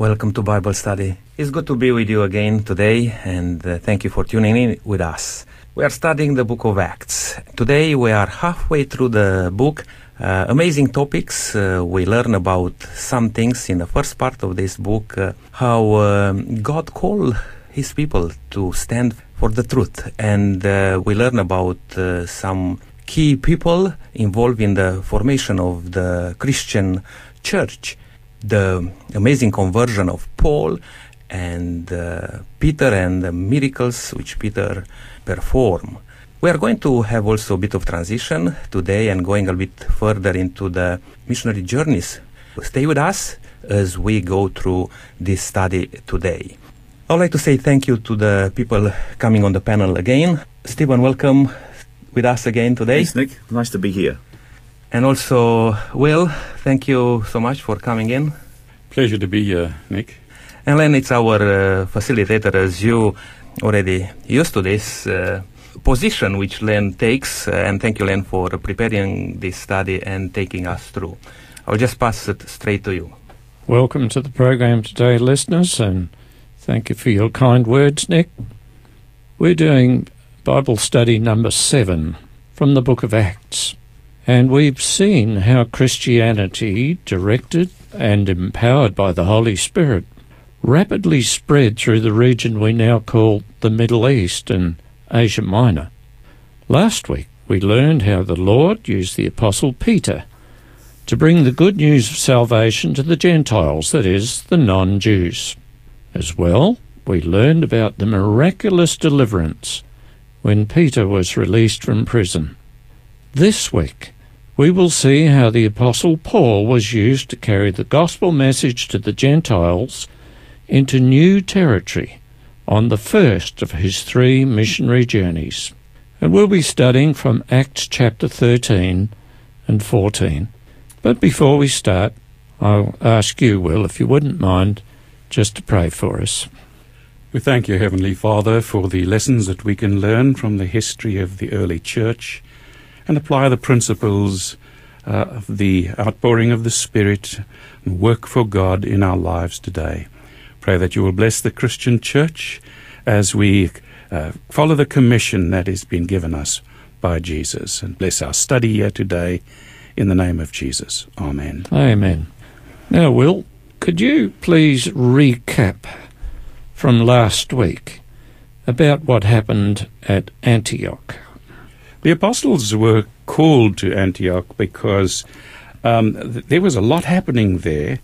Welcome to Bible Study. It's good to be with you again today, and uh, thank you for tuning in with us. We are studying the book of Acts. Today we are halfway through the book. Uh, amazing topics. Uh, we learn about some things in the first part of this book, uh, how um, God called his people to stand for the truth. And uh, we learn about some key people involved in the formation of the Christian church, the amazing conversion of Paul and uh, Peter and the miracles which Peter performed. We are going to have also a bit of transition today and going a bit further into the missionary journeys. Stay with us as we go through this study today. I would like to say thank you to the people coming on the panel again. Stephen, welcome with us again today. Thanks, Nick. Nice to be here. And also, Will, thank you so much for coming in. Pleasure to be here, Nick. And Len, it's our uh, facilitator, as you already used to this. Uh, position which Len takes, uh, and thank you, Len, for preparing this study and taking us through. I'll just pass it straight to you. Welcome to the program today, listeners, and thank you for your kind words, Nick. We're doing Bible study number seven from the book of Acts, and we've seen how Christianity, directed and empowered by the Holy Spirit, rapidly spread through the region we now call the Middle East and Asia Minor. Last week, we learned how the Lord used the Apostle Peter to bring the good news of salvation to the Gentiles, that is, the non Jews. As well, we learned about the miraculous deliverance when Peter was released from prison. This week, we will see how the Apostle Paul was used to carry the gospel message to the Gentiles into new territory on the first of his three missionary journeys. And we'll be studying from Acts chapter 13 and 14. But before we start, I'll ask you, Will, if you wouldn't mind, just to pray for us. We thank you, Heavenly Father, for the lessons that we can learn from the history of the early church and apply the principles uh, of the outpouring of the Spirit and work for God in our lives today. Pray that you will bless the Christian church as we uh, follow the commission that has been given us by Jesus. And bless our study here today in the name of Jesus. Amen. Amen. Now, Will, could you please recap from last week about what happened at Antioch? The apostles were called to Antioch because um, th- there was a lot happening there.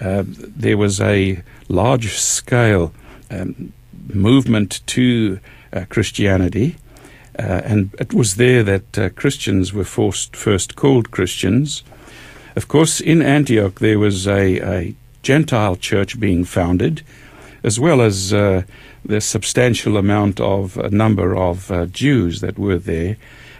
Uh, there was a large scale um, movement to uh, Christianity, uh, and it was there that uh, Christians were forced, first called Christians. Of course, in Antioch there was a, a Gentile church being founded, as well as uh, the substantial amount of a number of uh, Jews that were there.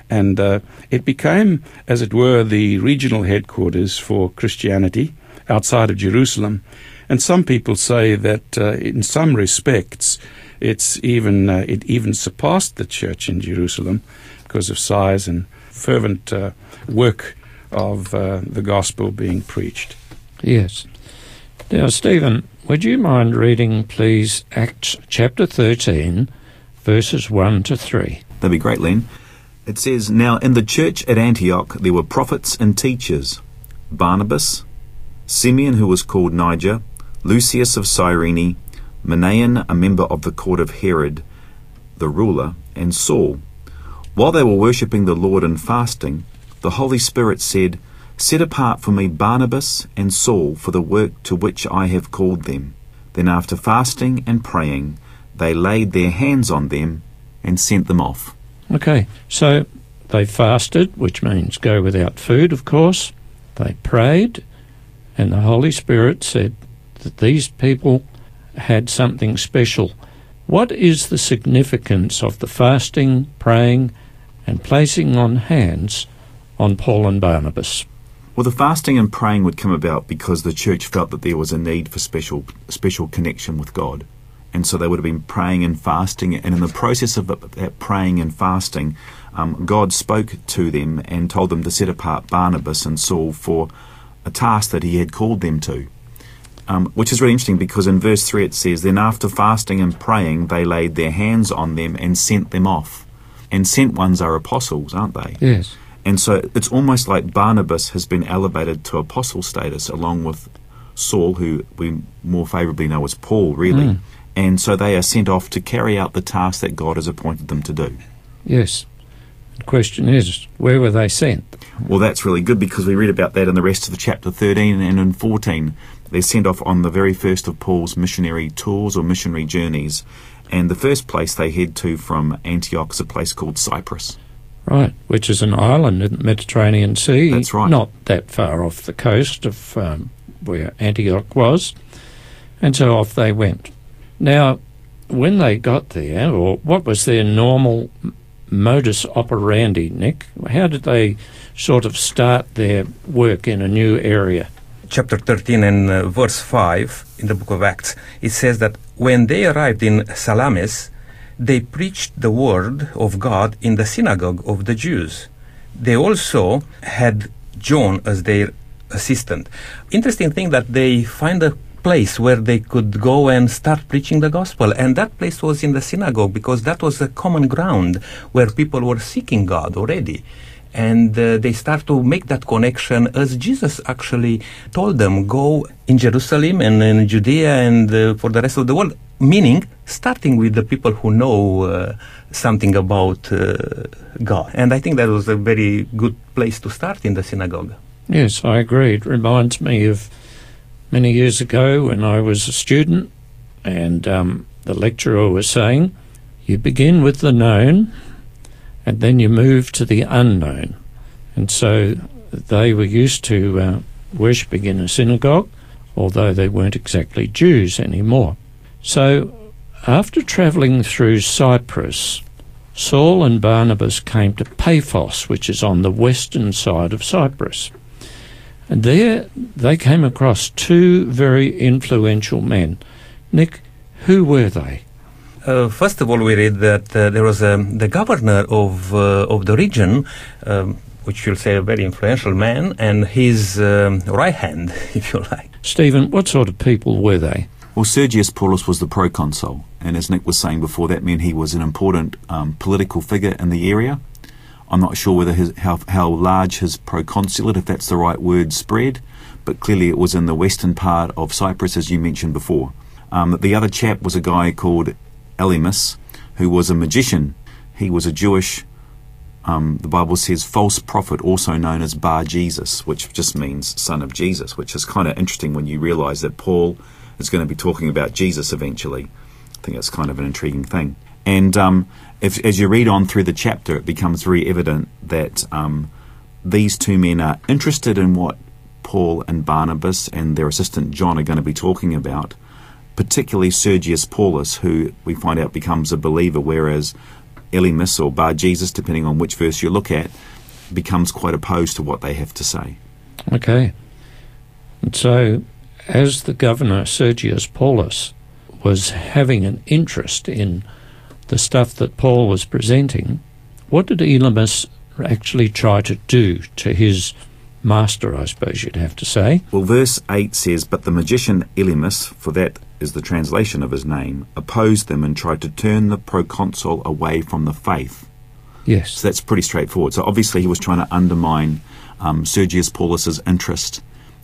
And uh, it became, as it were, the regional headquarters for Christianity outside of Jerusalem. And some people say that uh, in some respects, it's even uh, it even surpassed the church in Jerusalem because of size and fervent uh, work of uh, the gospel being preached. Yes. Now, Stephen, would you mind reading, please, Acts chapter 13, verses 1 to 3? That'd be great, Len. It says, Now in the church at Antioch there were prophets and teachers Barnabas, Simeon, who was called Niger, Lucius of Cyrene, Manaen, a member of the court of Herod, the ruler, and Saul. While they were worshipping the Lord and fasting, the Holy Spirit said, Set apart for me Barnabas and Saul for the work to which I have called them. Then, after fasting and praying, they laid their hands on them and sent them off. Okay, so they fasted, which means go without food, of course. They prayed, and the Holy Spirit said that these people had something special. What is the significance of the fasting, praying, and placing on hands on Paul and Barnabas? Well, the fasting and praying would come about because the church felt that there was a need for special special connection with God. And so they would have been praying and fasting. And in the process of that praying and fasting, um, God spoke to them and told them to set apart Barnabas and Saul for a task that he had called them to. um, which is really interesting because in verse 3 it says, Then after fasting and praying, they laid their hands on them and sent them off. And sent ones are apostles, aren't they? Yes. And so it's almost like Barnabas has been elevated to apostle status along with Saul, who we more favourably know as Paul, really. Mm. And so they are sent off to carry out the task that God has appointed them to do. Yes. The question is, where were they sent? Well, that's really good because we read about that in the rest of the chapter 13 and in 14. They're sent off on the very first of Paul's missionary tours or missionary journeys. And the first place they head to from Antioch is a place called Cyprus. Right, which is an island in the Mediterranean Sea. That's right. Not that far off the coast of um, where Antioch was. And so off they went. Now, when they got there, or what was their normal modus operandi, Nick? How did they sort of start their work in a new area? chapter 13 and uh, verse 5 in the book of Acts, it says that when they arrived in Salamis, they preached the word of God in the synagogue of the Jews. They also had John as their assistant. Interesting thing that they find a place where they could go and start preaching the gospel and that place was in the synagogue because that was a common ground where people were seeking God already and uh, they start to make that connection as Jesus actually told them go in Jerusalem and in Judea and uh, for the rest of the world meaning starting with the people who know uh, something about uh, God and I think that was a very good place to start in the synagogue Yes, I agree. It reminds me of many years ago when I was a student and um, the lecturer was saying, you begin with the known and then you move to the unknown. And so they were used to uh, worshipping in a synagogue, although they weren't exactly Jews anymore. So after travelling through Cyprus, Saul and Barnabas came to Paphos, which is on the western side of Cyprus. And there they came across two very influential men. Nick, who were they? Uh, first of all, we read that uh, there was um, the governor of uh, of the region, um, which you'll say a very influential man, and his um, right hand, if you like. Stephen, what sort of people were they? Well, Sergius Paulus was the proconsul, and as Nick was saying before, that meant he was an important um, political figure in the area. I'm not sure whether his, how, how large his proconsulate, if that's the right word, spread, but clearly it was in the western part of Cyprus, as you mentioned before. Um, the other chap was a guy called Elymas, who was a magician. He was a Jewish, um, the Bible says, false prophet, also known as Bar Jesus, which just means son of Jesus, which is kind of interesting when you realize that Paul is going to be talking about Jesus eventually. I think that's kind of an intriguing thing. And um, if, as you read on through the chapter, it becomes very evident that um, these two men are interested in what Paul and Barnabas and their assistant John are going to be talking about, particularly Sergius Paulus, who we find out becomes a believer, whereas Elymas or Bar Jesus, depending on which verse you look at, becomes quite opposed to what they have to say. Okay. And so, as the governor, Sergius Paulus, was having an interest in the stuff that Paul was presenting, what did Elymas actually try to do to his master, I suppose you'd have to say? Well, verse 8 says, But the magician Elymas, for that is the translation of his name, opposed them and tried to turn the proconsul away from the faith. Yes. So that's pretty straightforward. So obviously he was trying to undermine um, Sergius Paulus's interest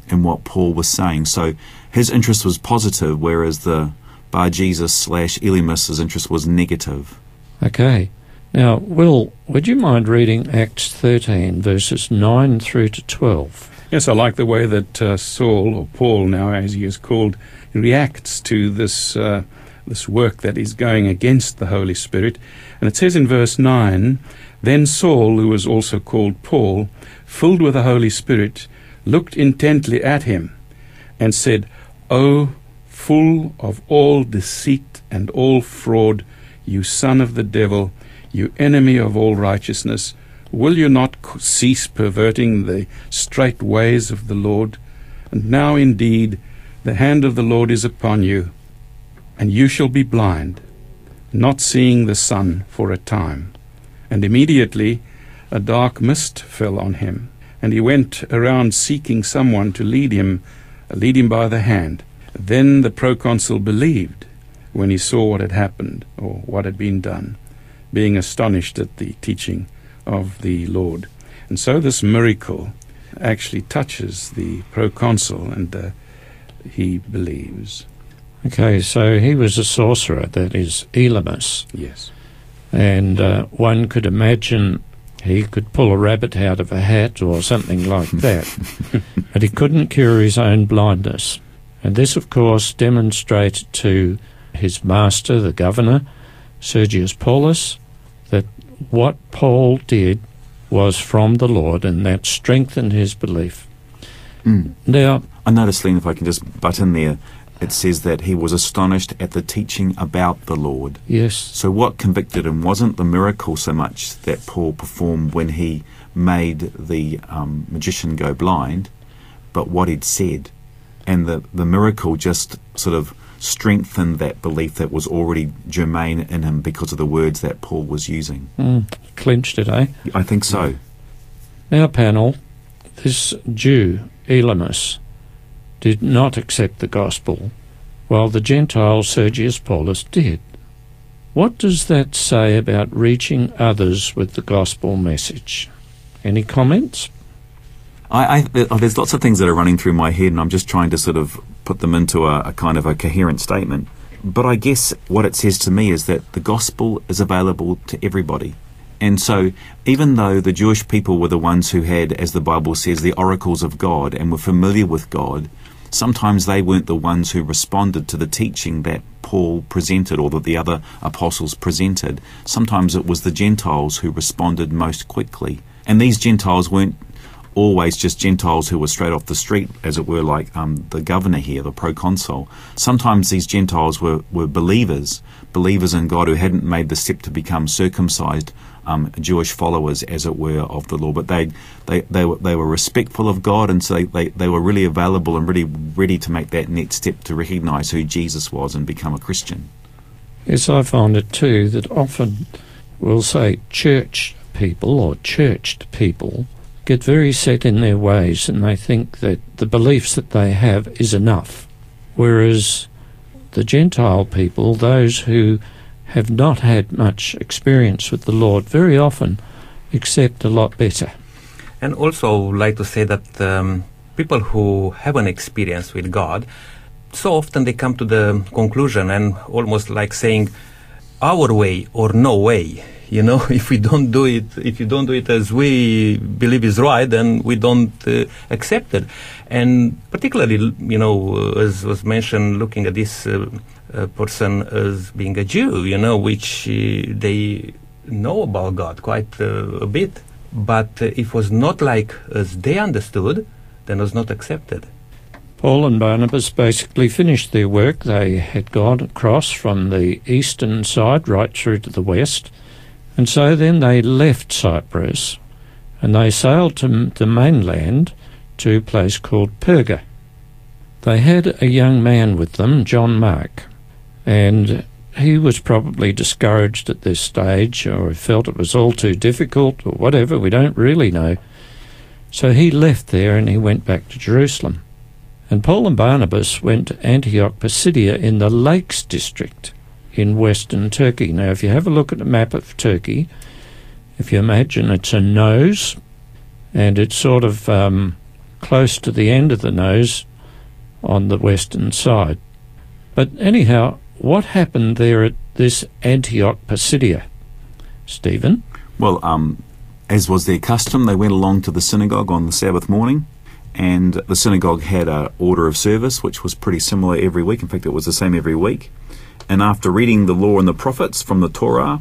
in what Paul was saying. So his interest was positive, whereas the Bar Jesus slash Elymas's interest was negative. Okay. Now, Will, would you mind reading Acts 13, verses 9 through to 12? Yes, I like the way that uh, Saul, or Paul now as he is called, reacts to this uh, this work that is going against the Holy Spirit. And it says in verse 9, Then Saul, who was also called Paul, filled with the Holy Spirit, looked intently at him and said, O full of all deceit and all fraud, you son of the devil, you enemy of all righteousness, will you not cease perverting the straight ways of the Lord? And now indeed the hand of the Lord is upon you, and you shall be blind, not seeing the sun for a time. And immediately a dark mist fell on him, and he went around seeking someone to lead him, lead him by the hand. Then the proconsul believed when he saw what had happened or what had been done, being astonished at the teaching of the Lord. And so this miracle actually touches the proconsul and uh, he believes. Okay, so he was a sorcerer, that is, Elymas. Yes. And uh, one could imagine he could pull a rabbit out of a hat or something like that. but he couldn't cure his own blindness. And this, of course, demonstrated to his master, the governor, Sergius Paulus, that what Paul did was from the Lord, and that strengthened his belief. Mm. Now, I noticed, Len, if I can just butt in there, it says that he was astonished at the teaching about the Lord. yes, So, what convicted him wasn't the miracle so much that Paul performed when he made the um, magician go blind, but what he'd said. And the, the miracle just sort of strengthened that belief that was already germane in him because of the words that Paul was using. mm, clinched it, eh? I think so. Now, panel, this Jew, Elymas, did not accept the gospel, while the Gentile Sergius Paulus did. What does that say about reaching others with the gospel message? Any comments? I, I, oh, there's lots of things that are running through my head, and I'm just trying to sort of put them into a, a kind of a coherent statement. But I guess what it says to me is that the gospel is available to everybody. And so, even though the Jewish people were the ones who had, as the Bible says, the oracles of God and were familiar with God, sometimes they weren't the ones who responded to the teaching that Paul presented or that the other apostles presented. Sometimes it was the Gentiles who responded most quickly. And these Gentiles weren't always just Gentiles who were straight off the street, as it were, like um, the governor here, the proconsul. Sometimes these Gentiles were, were believers, believers in God who hadn't made the step to become circumcised um, Jewish followers, as it were, of the law. But they, they, they, were, they were respectful of God, and so they, they, they were really available and really ready to make that next step to recognize who Jesus was and become a Christian. Yes, I find it too that often we'll say church people or churched people get very set in their ways and they think that the beliefs that they have is enough. Whereas the Gentile people, those who have not had much experience with the Lord, very often accept a lot better. And also like to say that um, people who have an experience with God, so often they come to the conclusion and almost like saying, our way or no way. You know, if we don't do it, if you don't do it as we believe is right, then we don't uh, accept it. And particularly, you know, as was mentioned, looking at this uh, uh, person as being a Jew, you know, which uh, they know about God quite uh, a bit, but it was not like as they understood, then it was not accepted. Paul and Barnabas basically finished their work. They had gone across from the eastern side right through to the west, and so then they left Cyprus and they sailed to the mainland to a place called Perga. They had a young man with them, John Mark, and he was probably discouraged at this stage or felt it was all too difficult or whatever, we don't really know. So he left there and he went back to Jerusalem. And Paul and Barnabas went to Antioch Pisidia in the Lakes district in western Turkey. Now, if you have a look at a map of Turkey, if you imagine it's a nose, and it's sort of um, close to the end of the nose on the western side. But anyhow, what happened there at this Antioch Pisidia? Stephen? Well, um, as was their custom, they went along to the synagogue on the Sabbath morning, and the synagogue had a order of service which was pretty similar every week. In fact, it was the same every week. And after reading the law and the prophets from the Torah,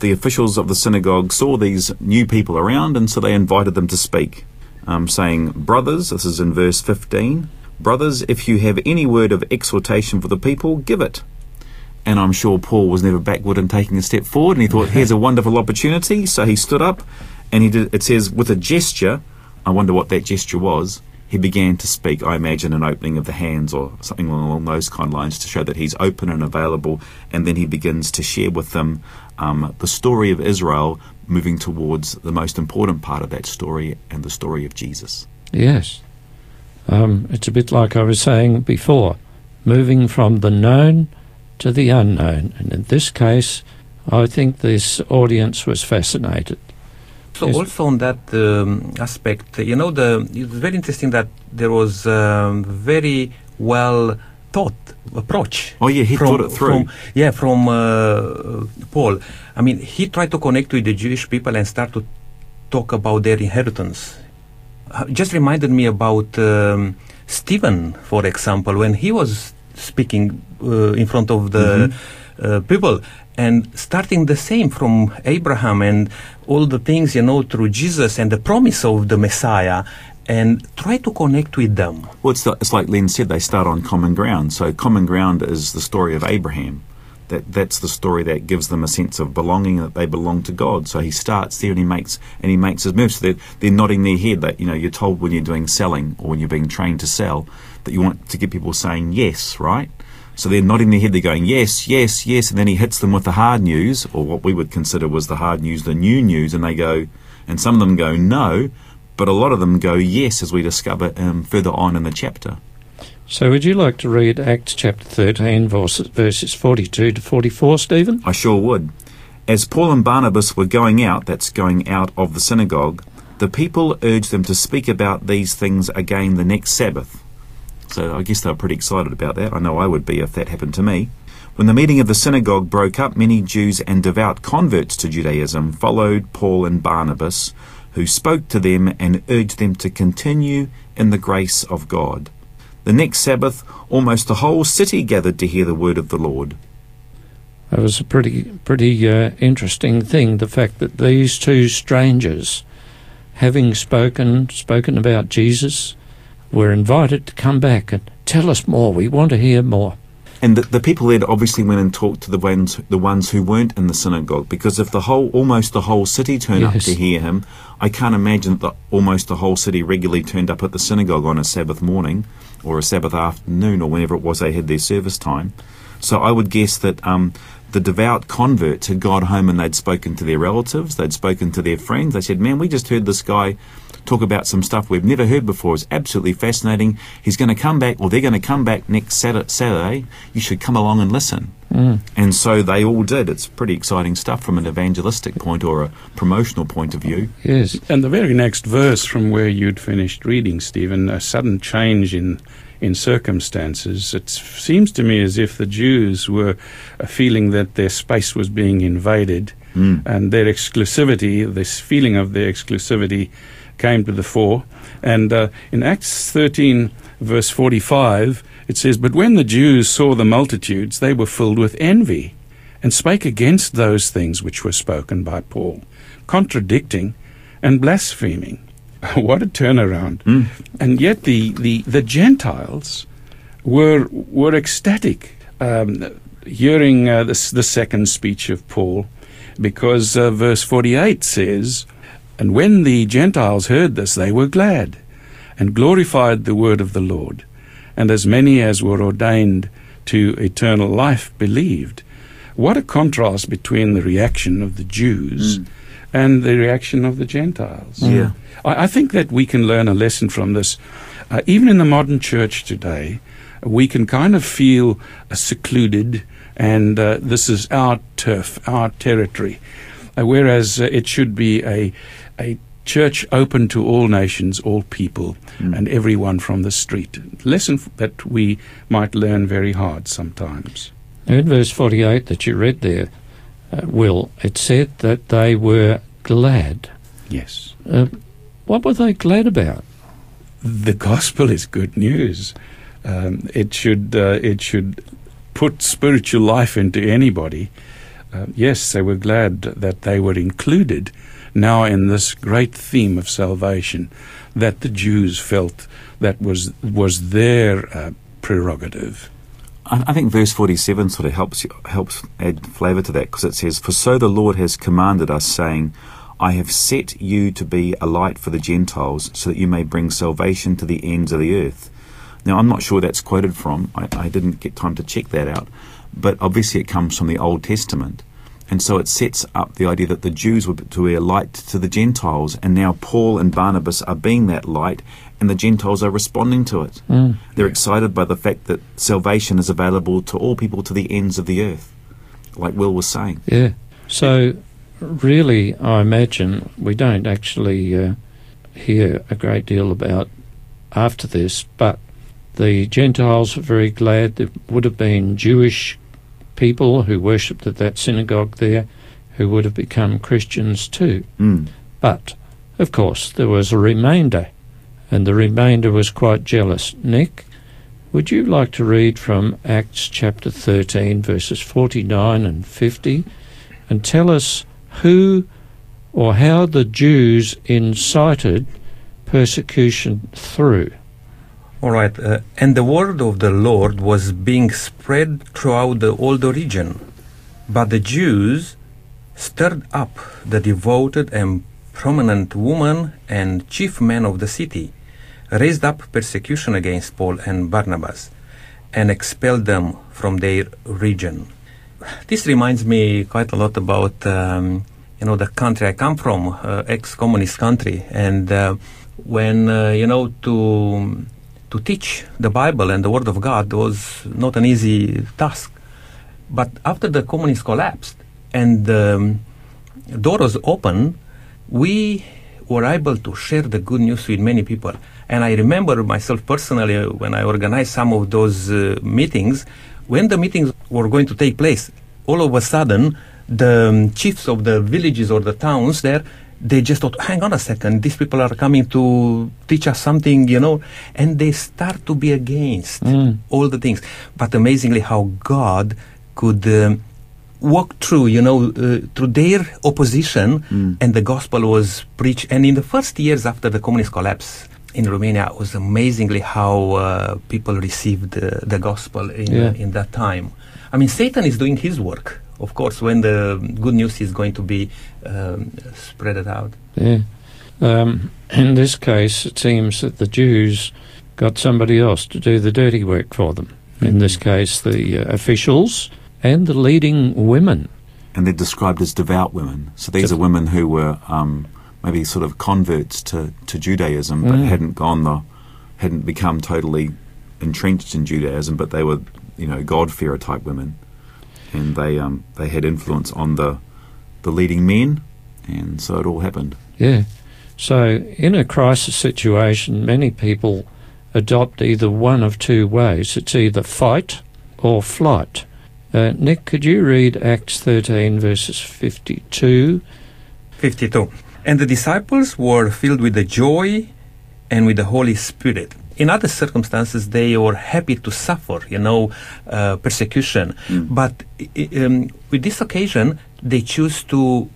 the officials of the synagogue saw these new people around, and so they invited them to speak, um, saying, "Brothers," this is in verse fifteen. Brothers, if you have any word of exhortation for the people, give it. And I'm sure Paul was never backward in taking a step forward, and he thought, here's a wonderful opportunity. So he stood up, and he did, it says, with a gesture, I wonder what that gesture was, he began to speak. I imagine an opening of the hands or something along those kind of lines to show that he's open and available. And then he begins to share with them um, the story of Israel moving towards the most important part of that story and the story of Jesus. Yes. Um, it's a bit like I was saying before. moving from the known to the unknown. And in this case, I think this audience was fascinated. So Yes. also on that um, aspect, you know, the it's very interesting that there was um, very well thought approach. Oh, yeah, he thought it through. From, yeah, from uh, Paul. I mean, he tried to connect with the Jewish people and start to talk about their inheritance. Uh, just reminded me about um, Stephen, for example, when he was speaking uh, in front of the uh, people and starting the same from Abraham and all the things, you know, through Jesus and the promise of the Messiah and try to connect with them. Well, it's, the, it's like Len said, they start on common ground. So, common ground is the story of Abraham. That, that's the story that gives them a sense of belonging, that they belong to God. So he starts there and he makes and he makes his moves. So they're, they're nodding their head. That you know, you're told when you're doing selling or when you're being trained to sell that you want to get people saying yes, right? So they're nodding their head. They're going yes, yes, yes, and then he hits them with the hard news, or what we would consider was the hard news, the new news, and they go, and some of them go no, but a lot of them go yes, as we discover um, further on in the chapter. So, would you like to read Acts chapter 13, verses, verses 42 to 44, Stephen? I sure would. As Paul and Barnabas were going out, that's going out of the synagogue, the people urged them to speak about these things again the next Sabbath. So I guess they were pretty excited about that. I know I would be if that happened to me. When the meeting of the synagogue broke up, many Jews and devout converts to Judaism followed Paul and Barnabas, who spoke to them and urged them to continue in the grace of God. The next Sabbath, almost the whole city gathered to hear the word of the Lord. That was a pretty, pretty uh, interesting thing. The fact that these two strangers, having spoken, spoken about Jesus, were invited to come back and tell us more. We want to hear more. And the, the people there obviously went and talked to the ones the ones who weren't in the synagogue because if the whole almost the whole city turned up to hear him, I can't imagine that almost the whole city regularly turned up at the synagogue on a Sabbath morning or a Sabbath afternoon or whenever it was they had their service time. So I would guess that um, the devout converts had gone home and they'd spoken to their relatives, they'd spoken to their friends. They said, "Man, we just heard this guy." Talk about some stuff we've never heard before. It's absolutely fascinating. He's going to come back, or they're going to come back next Saturday. You should come along and listen. And so they all did. It's pretty exciting stuff from an evangelistic point or a promotional point of view. Yes. And the very next verse from where you'd finished reading, Stephen, a sudden change in in circumstances. It seems to me as if the Jews were uh, feeling that their space was being invaded, and their exclusivity, this feeling of their exclusivity, came to the fore. And uh, in Acts 13, verse 45, it says, But when the Jews saw the multitudes, they were filled with envy, and spake against those things which were spoken by Paul, contradicting and blaspheming. what a turnaround. And yet the, the, the Gentiles were, were ecstatic um, hearing uh, this, the second speech of Paul, because uh, verse 48 says, And when the Gentiles heard this, they were glad, and glorified the word of the Lord. And as many as were ordained to eternal life believed. What a contrast between the reaction of the Jews and the reaction of the Gentiles. Yeah. I, I think that we can learn a lesson from this. Uh, even in the modern church today, we can kind of feel uh, secluded, and uh, this is our turf, our territory. Uh, whereas uh, it should be a, a church open to all nations, all people, and everyone from the street. Lesson that we might learn very hard sometimes. In verse 48 that you read there, uh, Will, it said that they were glad. Yes. Uh, what were they glad about? the gospel is good news. Um, it should uh, it should put spiritual life into anybody. Uh, yes, they were glad that they were included now in this great theme of salvation that the Jews felt that was was their uh, prerogative. I, I think verse 47 sort of helps helps add flavour to that because it says, For so the Lord has commanded us, saying, I have set you to be a light for the Gentiles, so that you may bring salvation to the ends of the earth. Now, I'm not sure that's quoted from. I, I didn't get time to check that out. But obviously, it comes from the Old Testament. And so it sets up the idea that the Jews were to be a light to the Gentiles, and now Paul and Barnabas are being that light, and the Gentiles are responding to it. Mm. They're excited by the fact that salvation is available to all people to the ends of the earth, like Will was saying. Yeah. So, really, I imagine we don't actually uh, hear a great deal about after this, but the Gentiles were very glad. There would have been Jewish people who worshipped at that synagogue there who would have become Christians too. Mm. But, of course, there was a remainder, and the remainder was quite jealous. Nick, would you like to read from Acts chapter 13, verses 49 and 50, and tell us who or how the Jews incited persecution through? All right. Uh, and the word of the Lord was being spread throughout the whole region. But the Jews stirred up the devoted and prominent women and chief men of the city, raised up persecution against Paul and Barnabas, and expelled them from their region. This reminds me quite a lot about, um, you know, the country I come from, uh, ex-communist country, and uh, when uh, you know to to teach the Bible and the Word of God was not an easy task. But after the communists collapsed and the um, door was open, we were able to share the good news with many people. And I remember myself personally when I organized some of those uh, meetings, when the meetings were going to take place, all of a sudden, the um, chiefs of the villages or the towns there they just thought, hang on a second, these people are coming to teach us something, you know, and they start to be against Mm. all the things. But amazingly, how God could um, walk through, you know, uh, through their opposition, Mm. and the gospel was preached. And in the first years after the communist collapse in Romania, it was amazingly how uh, people received uh, the gospel in, Yeah. in that time. I mean, Satan is doing his work. Of course, when the good news is going to be um, spread out. Yeah. Um, in this case, it seems that the Jews got somebody else to do the dirty work for them. In this case, the uh, officials and the leading women. And they're described as devout women. So these Dev- are women who were um, maybe sort of converts to, to Judaism, but Mm. hadn't gone the, hadn't become totally entrenched in Judaism, but they were, you know, God-fearer type women, and they um, they had influence on the the leading men, and so it all happened. Yeah. So, in a crisis situation, many people adopt either one of two ways. It's either fight or flight. Uh, Nick, could you read Acts 13, verses 52? 52. And the disciples were filled with the joy and with the Holy Spirit. In other circumstances, they were happy to suffer, you know, uh, persecution. But i- i- um, with this occasion, they choose to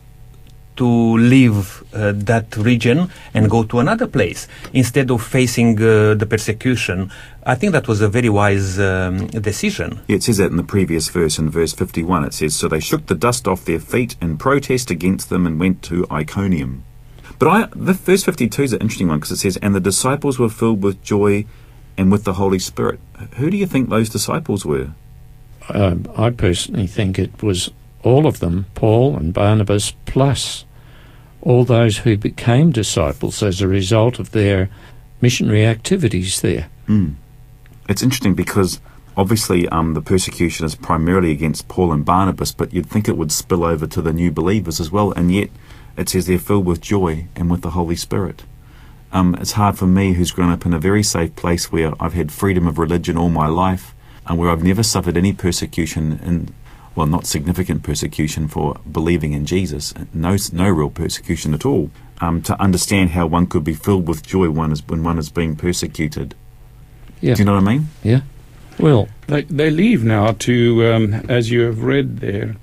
to leave uh, that region and go to another place instead of facing uh, the persecution. I think that was a very wise um, decision. Yeah, it says that in the previous verse, in verse 51. It says, So they shook the dust off their feet in protest against them and went to Iconium. But I, the verse 52 is an interesting one because it says, And the disciples were filled with joy and with the Holy Spirit. Who do you think those disciples were? Um, I personally think it was all of them, Paul and Barnabas, plus all those who became disciples as a result of their missionary activities there. Mm. It's interesting because obviously um, the persecution is primarily against Paul and Barnabas, but you'd think it would spill over to the new believers as well, and yet it says they're filled with joy and with the Holy Spirit. Um, it's hard for me, who's grown up in a very safe place where I've had freedom of religion all my life, and where I've never suffered any persecution, and well, not significant persecution for believing in Jesus, no, no real persecution at all. Um, to understand how one could be filled with joy one is, when one is being persecuted. Yeah. Do you know what I mean? Yeah. Well, They, they leave now to, um, as you have read there,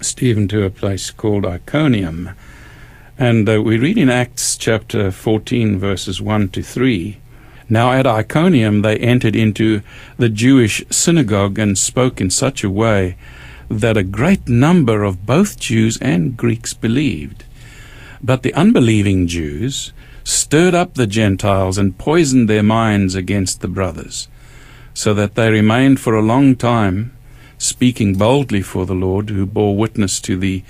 Stephen, to a place called Iconium. And uh, we read in Acts chapter 14, verses 1 to 3. Now at Iconium they entered into the Jewish synagogue and spoke in such a way that a great number of both Jews and Greeks believed. But the unbelieving Jews stirred up the Gentiles and poisoned their minds against the brothers, so that they remained for a long time speaking boldly for the Lord, who bore witness to the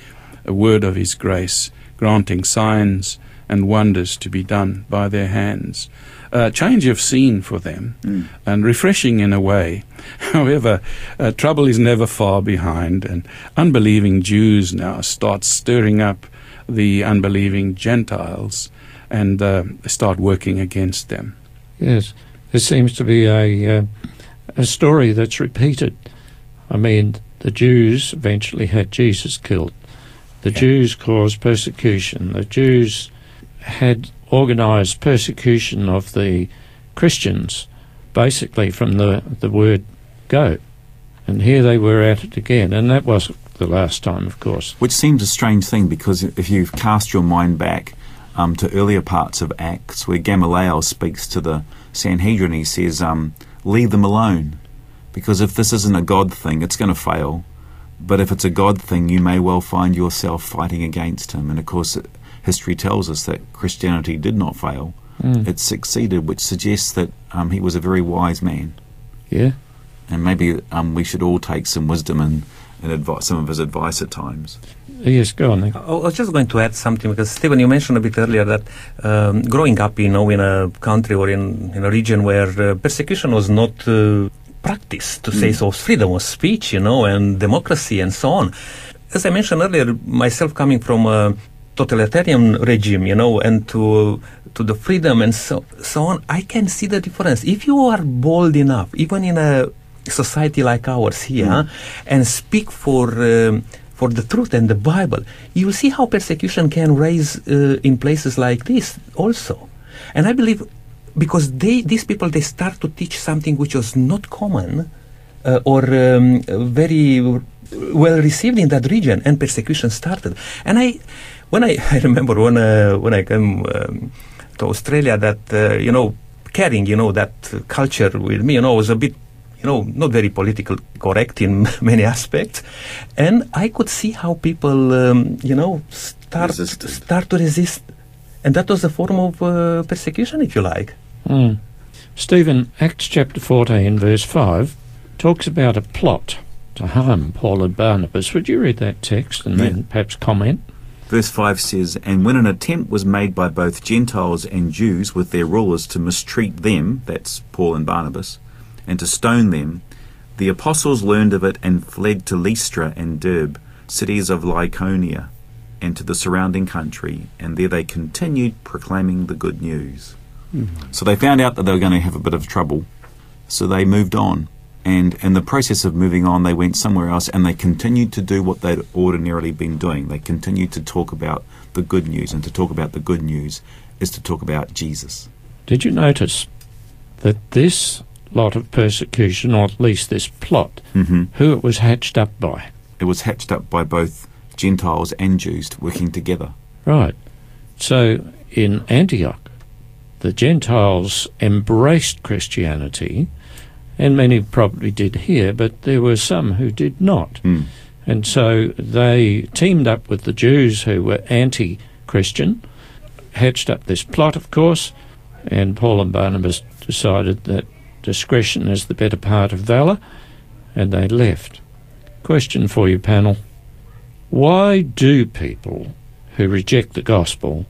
word of his grace, granting signs and wonders to be done by their hands. Uh, change of scene for them and refreshing in a way. However, uh, trouble is never far behind, and unbelieving Jews now start stirring up the unbelieving Gentiles and uh, start working against them. Yes, there seems to be a uh, a story that's repeated. I mean, the Jews eventually had Jesus killed. The Jews caused persecution. The Jews had organised persecution of the Christians, basically from the the word go. And here they were at it again, and that wasn't the last time, of course. Which seems a strange thing because if you cast your mind back um, to earlier parts of Acts where Gamaliel speaks to the Sanhedrin, he says, um, Leave them alone. Because if this isn't a God thing, it's going to fail. But if it's a God thing, you may well find yourself fighting against him. And of course, history tells us that Christianity did not fail, it succeeded, which suggests that um, he was a very wise man. Yeah, And maybe um, we should all take some wisdom and, and advice, some of his advice at times. yes, go on. Nick. I was just going to add something because Stephen, you mentioned a bit earlier that um, growing up, you know, in a country or in, in a region where uh, persecution was not uh, practiced, to say so, freedom of speech, you know, and democracy and so on. As I mentioned earlier, myself coming from a totalitarian regime, you know, and to to the freedom and so so on, I can see the difference. If you are bold enough, even in a society like ours here, and speak for um, for the truth and the Bible, you will see how persecution can raise uh, in places like this also. And I believe because they these people they start to teach something which was not common uh, or um, very well received in that region, and persecution started. And I, when I, I remember when uh, when I came um, to Australia, that uh, you know carrying you know that culture with me, you know, was a bit you know not very political correct in many aspects, and I could see how people um, you know start Resisted. start to resist, and that was a form of uh, persecution, if you like. Mm. Stephen, Acts chapter 14, verse 5, talks about a plot to harm Paul and Barnabas. Would you read that text and Yeah. then perhaps comment? Verse 5 says, And when an attempt was made by both Gentiles and Jews with their rulers to mistreat them, that's Paul and Barnabas, and to stone them, the apostles learned of it and fled to Lystra and Derbe, cities of Lycaonia, and to the surrounding country, and there they continued proclaiming the good news. So they found out that they were going to have a bit of trouble, so they moved on. And in the process of moving on, they went somewhere else and they continued to do what they'd ordinarily been doing. They continued to talk about the good news, and to talk about the good news is to talk about Jesus. Did you notice that this lot of persecution, or at least this plot, hmm who it was hatched up by? It was hatched up by both Gentiles and Jews working together. Right. So in Antioch, the Gentiles embraced Christianity, and many probably did here, but there were some who did not. Mm. And so they teamed up with the Jews who were anti Christian, hatched up this plot, of course, and Paul and Barnabas decided that discretion is the better part of valour, and they left. Question for you, panel. Why do people who reject the gospel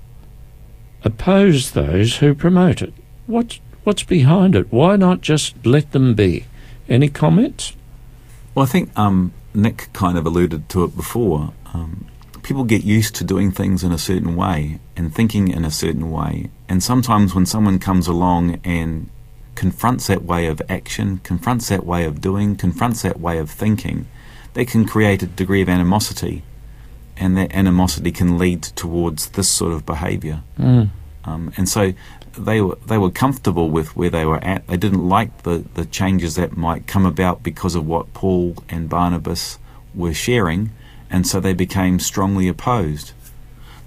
oppose those who promote it? What's, what's behind it? Why not just let them be? Any comments? Well, I think um, Nick kind of alluded to it before. Um, people get used to doing things in a certain way and thinking in a certain way. And sometimes when someone comes along and confronts that way of action, confronts that way of doing, confronts that way of thinking, they can create a degree of animosity. And that animosity can lead towards this sort of behaviour. Mm. Um, and so they were they were comfortable with where they were at. They didn't like the, the changes that might come about because of what Paul and Barnabas were sharing, and so they became strongly opposed.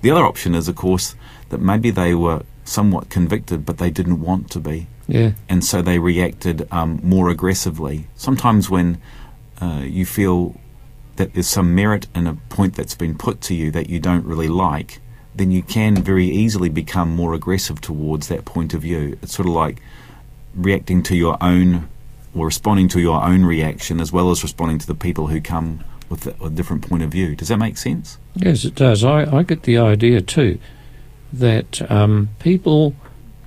The other option is, of course, that maybe they were somewhat convicted, but they didn't want to be, Yeah. and so they reacted um, more aggressively. Sometimes when uh, you feel that there's some merit in a point that's been put to you that you don't really like, then you can very easily become more aggressive towards that point of view. It's sort of like reacting to your own or responding to your own reaction as well as responding to the people who come with a, different point of view. Does that make sense? Yes, it does. I, I get the idea too that um, people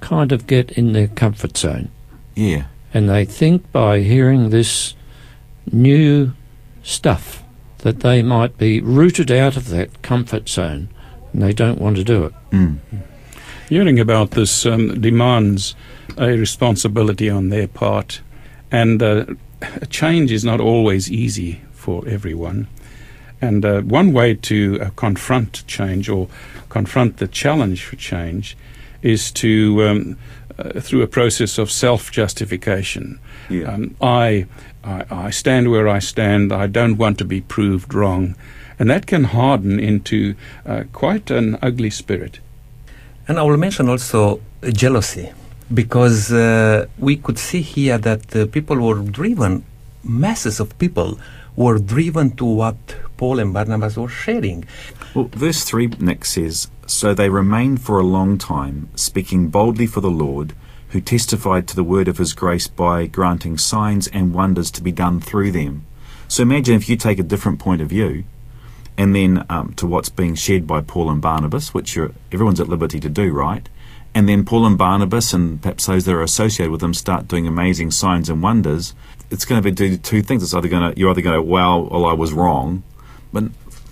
kind of get in their comfort zone Yeah. and they think by hearing this new stuff that they might be rooted out of that comfort zone and they don't want to do it. Mm. Hearing about this um, demands a responsibility on their part, and uh, change is not always easy for everyone. And uh, one way to uh, confront change or confront the challenge for change is to, um, uh, through a process of self justification. Yeah. Um, I, I, I stand where I stand, I don't want to be proved wrong. And that can harden into uh, quite an ugly spirit. And I will mention also uh, jealousy, because uh, we could see here that uh, people were driven, masses of people were driven to what Paul and Barnabas were sharing. Well, verse 3 next says, So they remained for a long time, speaking boldly for the Lord, who testified to the word of his grace by granting signs and wonders to be done through them. So imagine if you take a different point of view, and then um, to what's being shared by Paul and Barnabas, which you're, everyone's at liberty to do, right? And then Paul and Barnabas and perhaps those that are associated with them start doing amazing signs and wonders. It's going to be do two things. It's either going to you're either going to wow, well I was wrong, but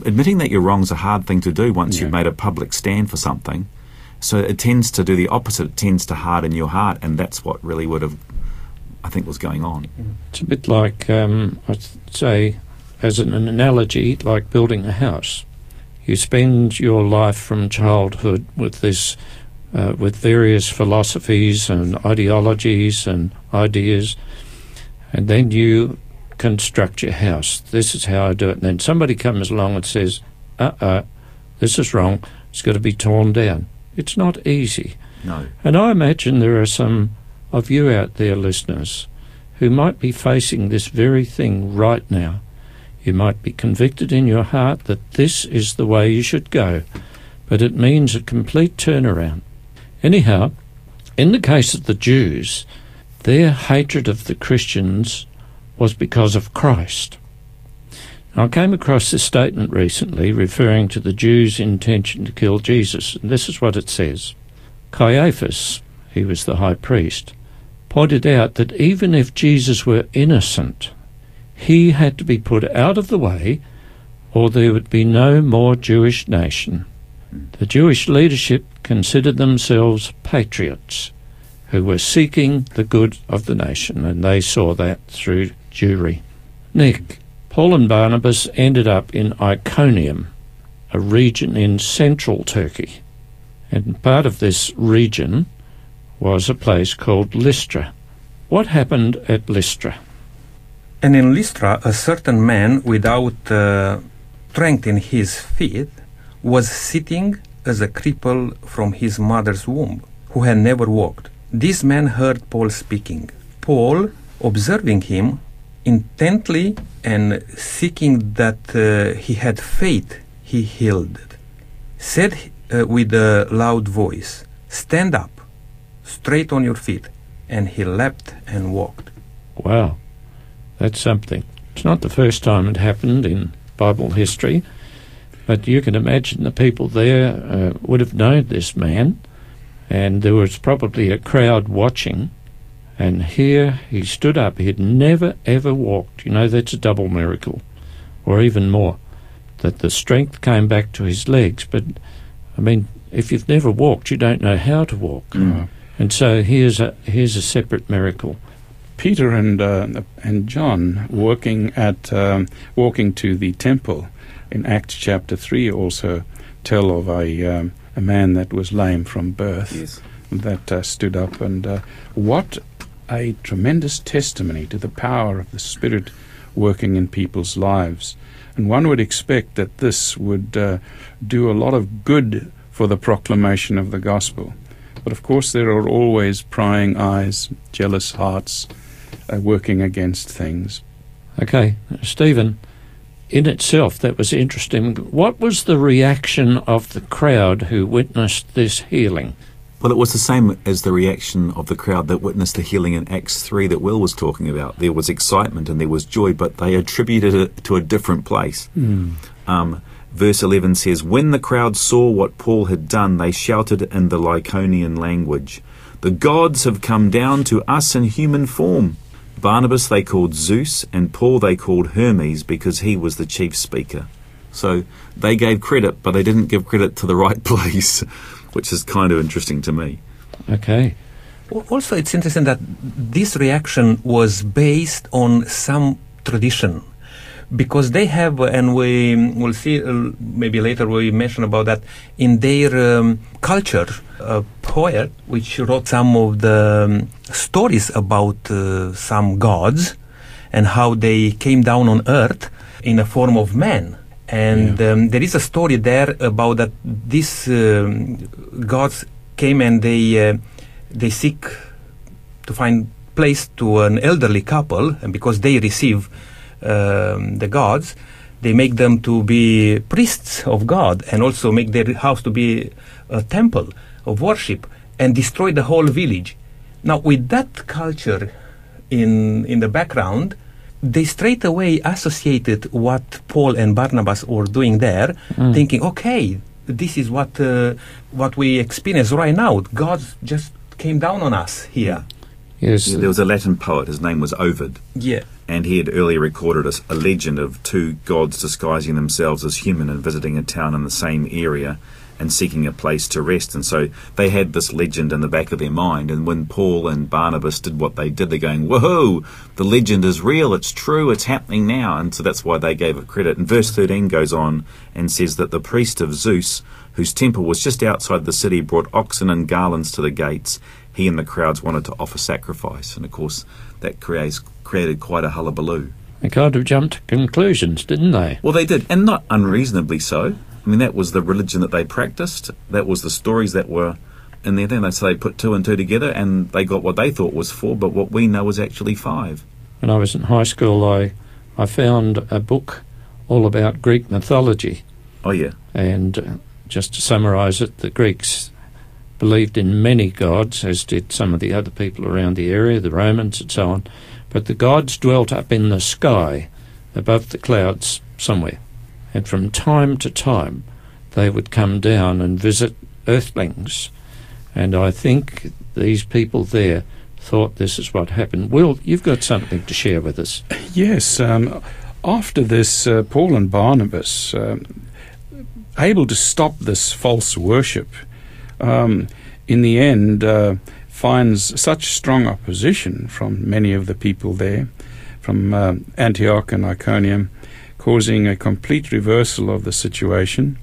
admitting that you're wrong is a hard thing to do once you've made a public stand for something. So it tends to do the opposite. It tends to harden your heart, and that's what really would have, I think, was going on. It's a bit like, um, I'd say, as an analogy, like building a house. You spend your life from childhood with this, uh, with various philosophies and ideologies and ideas, and then you construct your house. This is how I do it. And then somebody comes along and says, uh uh, this is wrong, it's got to be torn down. It's not easy. No. And I imagine there are some of you out there, listeners, who might be facing this very thing right now. You might be convicted in your heart that this is the way you should go, but it means a complete turnaround. Anyhow, in the case of the Jews, their hatred of the Christians was because of Christ. I came across this statement recently referring to the Jews' intention to kill Jesus, and this is what it says. Caiaphas, he was the high priest, pointed out that even if Jesus were innocent, he had to be put out of the way or there would be no more Jewish nation. The Jewish leadership considered themselves patriots who were seeking the good of the nation, and they saw that through Jewry. Nick, Paul and Barnabas ended up in Iconium, a region in central Turkey. And part of this region was a place called Lystra. What happened at Lystra? And in Lystra, a certain man without uh, strength in his feet was sitting as a cripple from his mother's womb, who had never walked. This man heard Paul speaking. Paul, observing him intently and seeking that uh, he had faith, he healed. Said uh, with a loud voice, Stand up, straight on your feet. And he leapt and walked. Wow, that's something. It's not the first time it happened in Bible history, but you can imagine the people there uh, would have known this man, and there was probably a crowd watching. And here he stood up. He had never ever walked. You know, that's a double miracle, or even more, that the strength came back to his legs. But, I mean, if you've never walked, you don't know how to walk. Uh, And so here's a here's a separate miracle. Peter and uh, and John working at um, walking to the temple in Acts chapter three also tell of a um, a man that was lame from birth Yes. that uh, stood up and uh, what a tremendous testimony to the power of the Spirit working in people's lives. And one would expect that this would uh, do a lot of good for the proclamation of the gospel. But of course, there are always prying eyes, jealous hearts uh, working against things. Okay, Stephen, in itself, that was interesting. What was the reaction of the crowd who witnessed this healing? Well, it was the same as the reaction of the crowd that witnessed the healing in Acts 3 that Will was talking about. There was excitement and there was joy, but they attributed it to a different place. Um, verse 11 says, When the crowd saw what Paul had done, they shouted in the Lycaonian language, The gods have come down to us in human form. Barnabas they called Zeus, and Paul they called Hermes because he was the chief speaker. So they gave credit, but they didn't give credit to the right place, which is kind of interesting to me. Okay. Also, it's interesting that this reaction was based on some tradition. Because they have, and we will see uh, maybe later we mention about that in their um, culture, a poet which wrote some of the um, stories about uh, some gods and how they came down on earth in a form of man. And um, there is a story there about that these um, gods came and they uh, they seek to find place to an elderly couple, and because they receive um, the gods, they make them to be priests of God, and also make their house to be a temple of worship, and destroy the whole village. Now, with that culture in in the background, they straight away associated what Paul and Barnabas were doing there, thinking, okay, this is what uh, what we experience right now. God just came down on us here. Yes. There was a Latin poet, his name was Ovid, Yeah. and he had earlier recorded a legend of two gods disguising themselves as human and visiting a town in the same area and seeking a place to rest. And so they had this legend in the back of their mind. And when Paul and Barnabas did what they did, they're going, Whoa, the legend is real, it's true, it's happening now. And so that's why they gave it credit. And verse 13 goes on and says that the priest of Zeus, whose temple was just outside the city, brought oxen and garlands to the gates. He and the crowds wanted to offer sacrifice. And of course, that creates, created quite a hullabaloo. They kind of jumped to conclusions, didn't they? Well, they did, and not unreasonably so. I mean, that was the religion that they practiced. That was the stories that were in their thing. So they put two and two together, and they got what they thought was four, but what we know is actually five. When I was in high school, I, I found a book all about Greek mythology. Oh yeah, And uh, just to summarise it, the Greeks believed in many gods, as did some of the other people around the area, the Romans and so on. But the gods dwelt up in the sky, above the clouds somewhere. And from time to time, they would come down and visit earthlings. And I think these people there thought this is what happened. Will, you've got something to share with us. Yes, um, after this, uh, Paul and Barnabas, um, able to stop this false worship, um, in the end uh, finds such strong opposition from many of the people there, from uh, Antioch and Iconium, causing a complete reversal of the situation.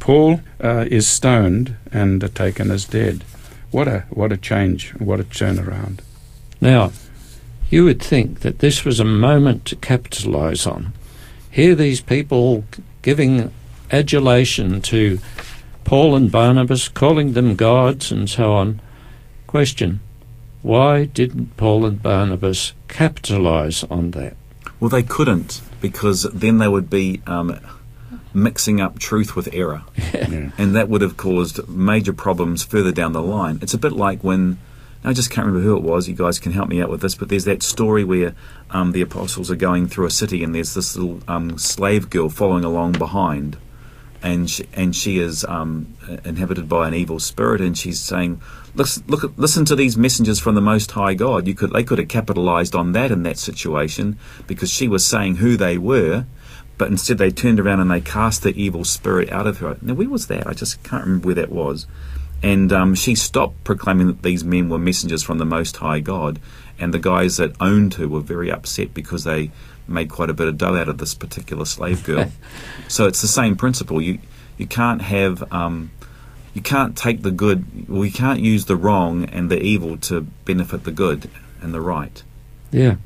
Paul uh, is stoned and uh, taken as dead. What a what a change! What a turnaround! Now, you would think that this was a moment to capitalise on. Here, these people giving adulation to Paul and Barnabas, calling them gods and so on. Question Why didn't Paul and Barnabas capitalise on that? well they couldn't because then they would be um, mixing up truth with error, Yeah. and that would have caused major problems further down the line. It's a bit like when. I just can't remember who it was. You guys can help me out with this, but there's that story where um, the apostles are going through a city, and there's this little um, slave girl following along behind, and she, and she is um, inhabited by an evil spirit, and she's saying, "Listen, look, listen to these messengers from the Most High God." You could they could have capitalized on that in that situation because she was saying who they were, but instead they turned around and they cast the evil spirit out of her. Now, where was that? I just can't remember where that was. And um, she stopped proclaiming that these men were messengers from the Most High God, and the guys that owned her were very upset because they made quite a bit of dough out of this particular slave girl. so it's the same principle. You you can't have um, you can't take the good. We can't use the wrong and the evil to benefit the good and the right. Yeah.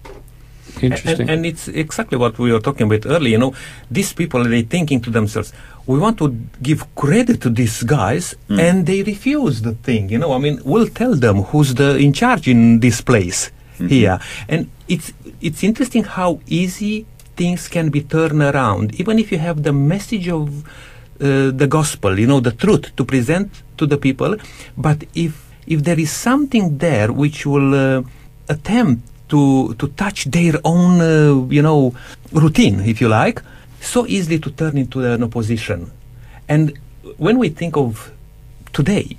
Interesting. and it's exactly what we were talking about earlier. You know, these people they thinking to themselves, we want to give credit to these guys, and they refuse the thing. You know, I mean, we'll tell them who's the in charge in this place here, and it's it's interesting how easy things can be turned around, even if you have the message of uh, the gospel, you know, the truth to present to the people, but if if there is something there which will uh, attempt to to touch their own, uh, you know, routine, if you like, so easily to turn into an opposition. And when we think of today,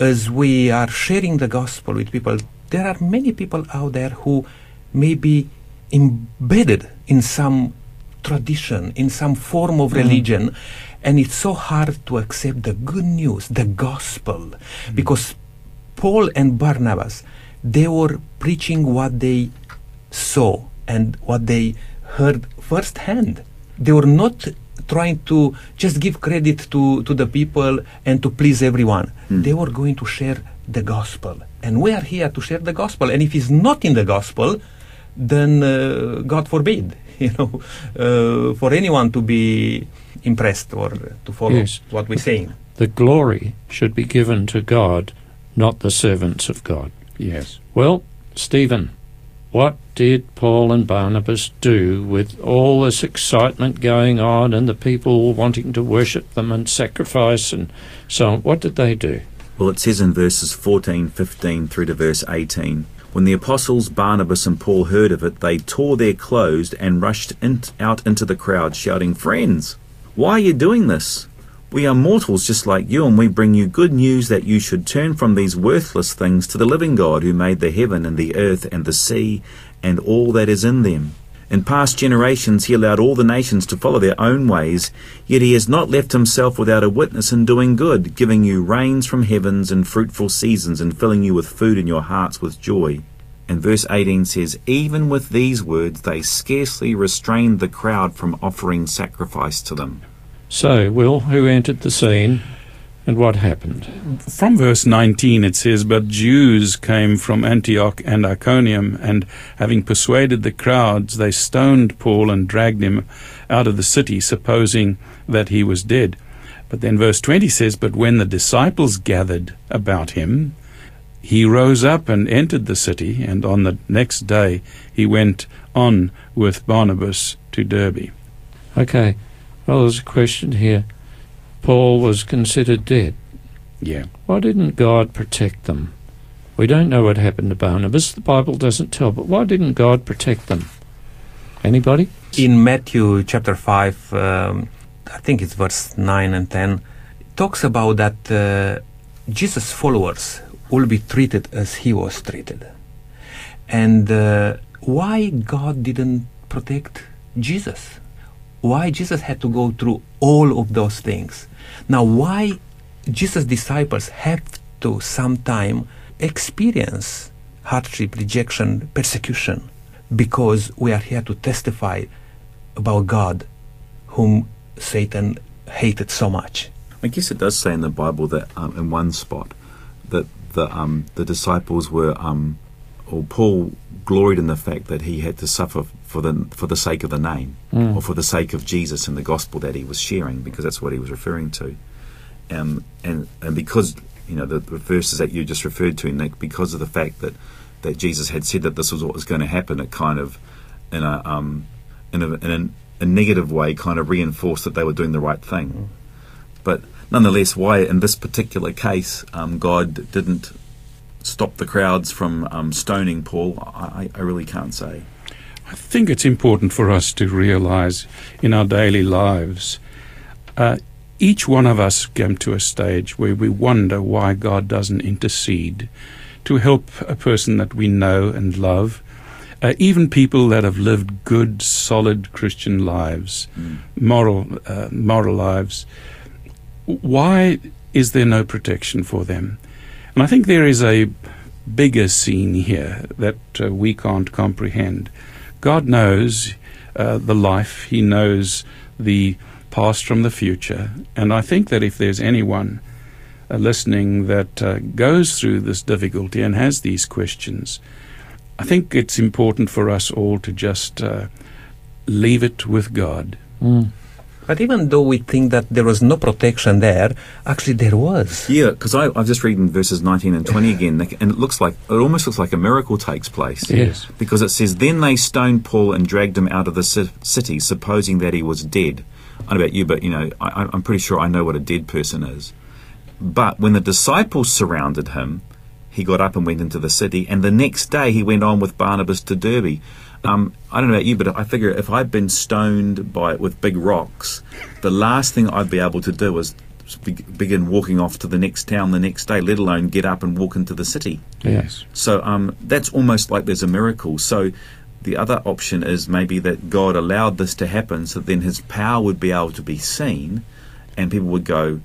as we are sharing the gospel with people, there are many people out there who may be embedded in some tradition, in some form of mm. religion, and it's so hard to accept the good news, the gospel, mm. because Paul and Barnabas, they were preaching what they saw and what they heard firsthand. They were not trying to just give credit to, to the people and to please everyone. They were going to share the gospel. And we are here to share the gospel. And if it's not in the gospel, then uh, God forbid, you know, uh, for anyone to be impressed or to follow Yes. what we're saying. The glory should be given to God, not the servants of God. Yes. Well, Stephen, what did Paul and Barnabas do with all this excitement going on and the people wanting to worship them and sacrifice and so on? What did they do? Well, it says in verses 14, 15 through to verse 18 When the apostles Barnabas and Paul heard of it, they tore their clothes and rushed in, out into the crowd, shouting, Friends, why are you doing this? We are mortals just like you, and we bring you good news that you should turn from these worthless things to the living God who made the heaven and the earth and the sea and all that is in them. In past generations, he allowed all the nations to follow their own ways, yet he has not left himself without a witness in doing good, giving you rains from heavens and fruitful seasons, and filling you with food in your hearts with joy. And verse 18 says, Even with these words, they scarcely restrained the crowd from offering sacrifice to them. So, Will, who entered the scene and what happened? From verse 19 it says, But Jews came from Antioch and Iconium, and having persuaded the crowds, they stoned Paul and dragged him out of the city, supposing that he was dead. But then verse 20 says, But when the disciples gathered about him, he rose up and entered the city, and on the next day he went on with Barnabas to Derbe. Okay, well, there's a question here. Paul was considered dead. Yeah. Why didn't God protect them? We don't know what happened to Barnabas. The Bible doesn't tell, but why didn't God protect them? Anybody? In Matthew chapter 5, um, I think it's verse 9 and 10, it talks about that uh, Jesus' followers will be treated as he was treated. And uh, why God didn't protect Jesus? Why Jesus had to go through all of those things? Now, why Jesus' disciples have to sometime experience hardship, rejection, persecution? Because we are here to testify about God, whom Satan hated so much. I guess it does say in the Bible that um, in one spot that the um, the disciples were um, or Paul gloried in the fact that he had to suffer for the for the sake of the name Mm. or for the sake of Jesus and the gospel that he was sharing because that's what he was referring to. Um, and and because you know the, the verses that you just referred to, Nick, because of the fact that that Jesus had said that this was what was going to happen, it kind of in a um, in a, in a, a negative way kind of reinforced that they were doing the right thing. But nonetheless, why in this particular case um, God didn't stop the crowds from um, stoning Paul, I, I really can't say. I think it's important for us to realize in our daily lives, uh, each one of us come to a stage where we wonder why God doesn't intercede to help a person that we know and love, uh, even people that have lived good, solid Christian lives, moral, uh, moral lives. Why is there no protection for them? And I think there is a bigger scene here that uh, we can't comprehend. God knows uh, the life, He knows the past from the future. And I think that if there's anyone uh, listening that uh, goes through this difficulty and has these questions, I think it's important for us all to just uh, leave it with God. Mm. But even though we think that there was no protection there, actually there was. Yeah, because I've just reading verses 19 and 20 again, and it looks like it almost looks like a miracle takes place. Yes. Because it says, Then they stoned Paul and dragged him out of the city, supposing that he was dead. I don't know about you, but you know, I, I'm pretty sure I know what a dead person is. But when the disciples surrounded him, he got up and went into the city, and the next day he went on with Barnabas to Derbe. Um, I don't know about you, but I figure if I'd been stoned by with big rocks, the last thing I'd be able to do is be- begin walking off to the next town the next day, let alone get up and walk into the city. Yes. So um, that's almost like there's a miracle. So the other option is maybe that God allowed this to happen so then his power would be able to be seen and people would go,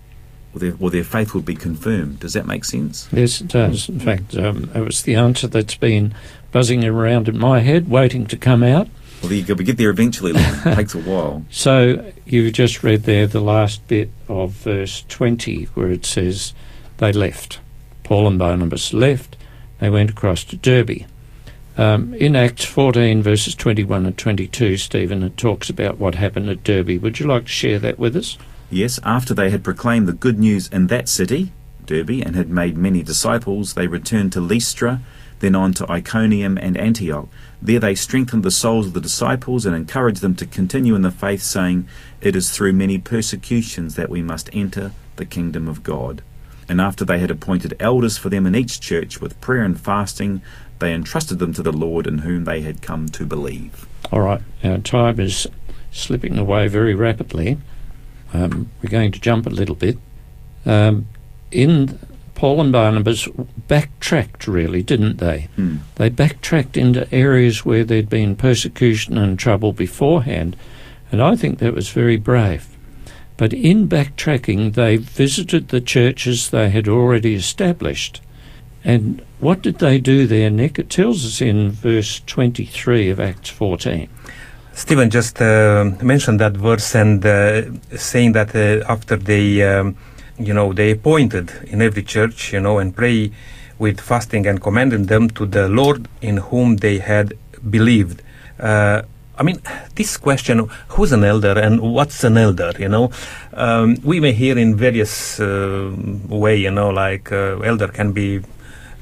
or their, well, their faith would be confirmed. Does that make sense? Yes, it does. In fact, um, it was the answer that's been buzzing around in my head, waiting to come out. Well, you. We get there eventually. It takes a while. So you just read there the last bit of verse 20 where it says they left. Paul and Barnabas left. They went across to Derbe. Um, in Acts 14, verses 21 and 22, Stephen, it talks about what happened at Derbe. Would you like to share that with us? Yes, after they had proclaimed the good news in that city, Derbe, and had made many disciples, they returned to Lystra, then on to Iconium and Antioch. There they strengthened the souls of the disciples and encouraged them to continue in the faith, saying, It is through many persecutions that we must enter the kingdom of God. And after they had appointed elders for them in each church with prayer and fasting, they entrusted them to the Lord in whom they had come to believe. All right, our time is slipping away very rapidly. Um, we're going to jump a little bit. Um, in Paul and Barnabas backtracked, really, didn't they? Hmm. They backtracked into areas where there'd been persecution and trouble beforehand, and I think that was very brave. But in backtracking, they visited the churches they had already established. And what did they do there, Nick? It tells us in verse 23 of Acts 14. Stephen just uh, mentioned that verse and uh, saying that uh, after they, um, you know, they appointed in every church, you know, and pray with fasting and commending them to the Lord in whom they had believed. Uh, I mean, this question, who's an elder and what's an elder, you know, um, we may hear in various uh, way, you know, like uh, elder can be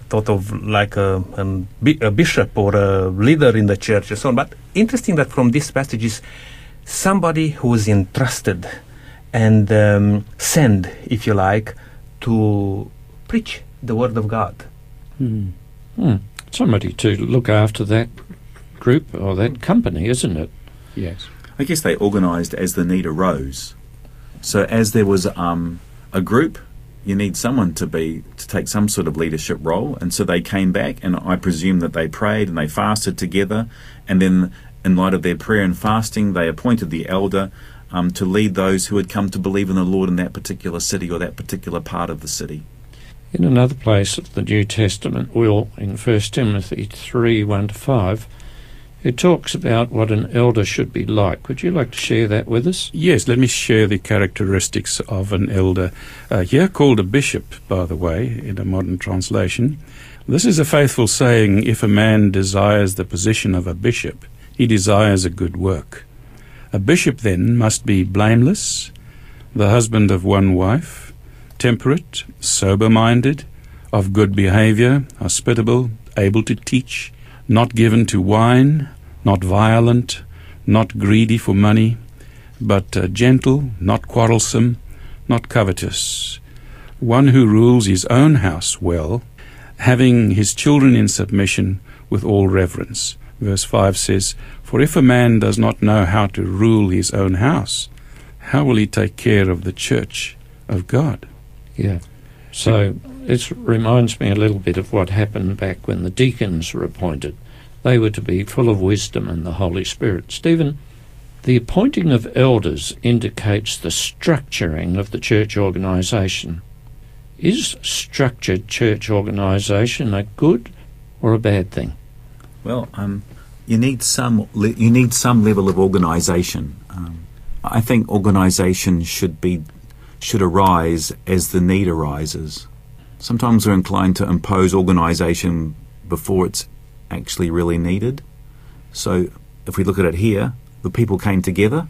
thought of like a, an bi- a bishop or a leader in the church and so on. But interesting that from this passage is somebody who is entrusted and um, sent, if you like, to preach the word of God. Hmm. Somebody to look after that group or that company, isn't it? Yes. I guess they organised as the need arose. So as there was um, a group, you need someone to be to take some sort of leadership role, and so they came back, and I presume that they prayed and they fasted together, and then in light of their prayer and fasting, they appointed the elder um, to lead those who had come to believe in the Lord in that particular city or that particular part of the city. In another place of the New Testament, Will, in 1 Timothy 3 1 to 5, it talks about what an elder should be like. Would you like to share that with us? Yes, let me share the characteristics of an elder. Uh, here called a bishop, by the way, in a modern translation. This is a faithful saying if a man desires the position of a bishop, he desires a good work. A bishop, then, must be blameless, the husband of one wife, temperate, sober minded, of good behavior, hospitable, able to teach, not given to wine, not violent, not greedy for money, but uh, gentle, not quarrelsome, not covetous, one who rules his own house well, having his children in submission with all reverence. Verse 5 says, For if a man does not know how to rule his own house, how will he take care of the church of God? Yeah. So it reminds me a little bit of what happened back when the deacons were appointed. They were to be full of wisdom and the Holy Spirit. Stephen, the appointing of elders indicates the structuring of the church organisation. Is structured church organisation a good or a bad thing? Well, um, you need some you need some level of organisation. Um, I think organisation should be should arise as the need arises. Sometimes we're inclined to impose organisation before it's actually really needed. So, if we look at it here, the people came together,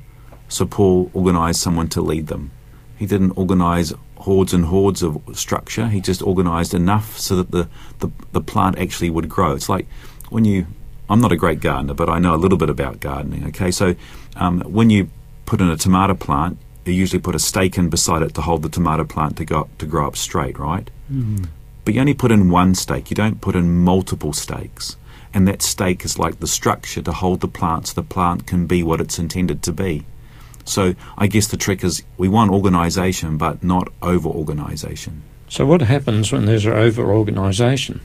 so Paul organised someone to lead them. He didn't organise hordes and hordes of structure. He just organised enough so that the, the, the plant actually would grow. It's like when you, I'm not a great gardener, but I know a little bit about gardening. Okay, so um, when you put in a tomato plant, you usually put a stake in beside it to hold the tomato plant to go to grow up straight, right? but you only put in one stake. You don't put in multiple stakes. And that stake is like the structure to hold the plant so the plant can be what it's intended to be. So I guess the trick is we want organisation, but not over organisation. So, what happens when there's an over organisation?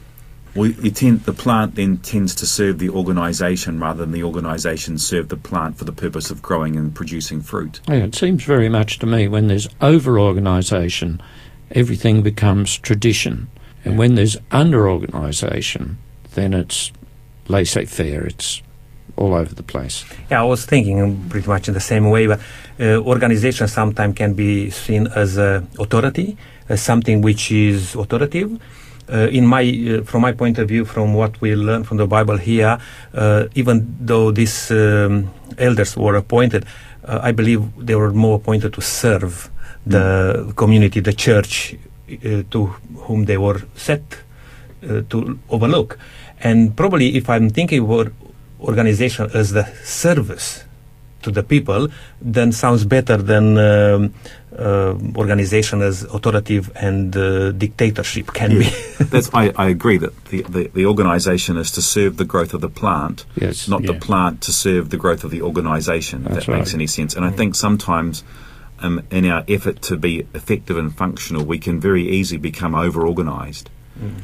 Well, you tend, the plant then tends to serve the organisation rather than the organisation serve the plant for the purpose of growing and producing fruit. Yeah, it seems very much to me when there's over organisation, everything becomes tradition. And when there's under organisation, then it's laissez faire, it's all over the place. Yeah, I was thinking pretty much in the same way, but uh, organization sometimes can be seen as uh, authority, as something which is authoritative. Uh, in my, uh, from my point of view, from what we learn from the Bible here, uh, even though these um, elders were appointed, uh, I believe they were more appointed to serve the community, the church, uh, to whom they were set uh, to overlook. And probably, if I'm thinking about organization as the service to the people, then sounds better than um, uh, organization as authoritative and uh, dictatorship can be. That's, I, I agree that the, the, the organisation is to serve the growth of the plant, Yes, not the plant to serve the growth of the organisation. If That's that makes any sense. And I think sometimes um, in our effort to be effective and functional, we can very easily become over organised.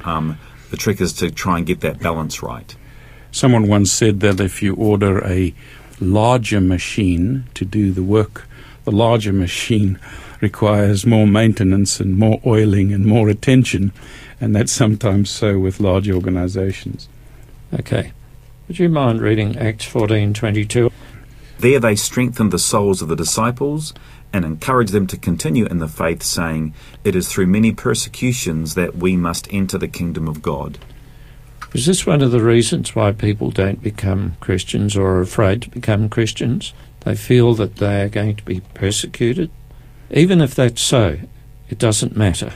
Um, the trick is to try and get that balance right. Someone once said that if you order a larger machine to do the work, the larger machine requires more maintenance and more oiling and more attention, and that's sometimes so with large organizations. Okay. Would you mind reading Acts 14:22? There they strengthened the souls of the disciples and encouraged them to continue in the faith, saying, It is through many persecutions that we must enter the kingdom of God. Is this one of the reasons why people don't become Christians or are afraid to become Christians? They feel that they are going to be persecuted. Even if that's so, it doesn't matter.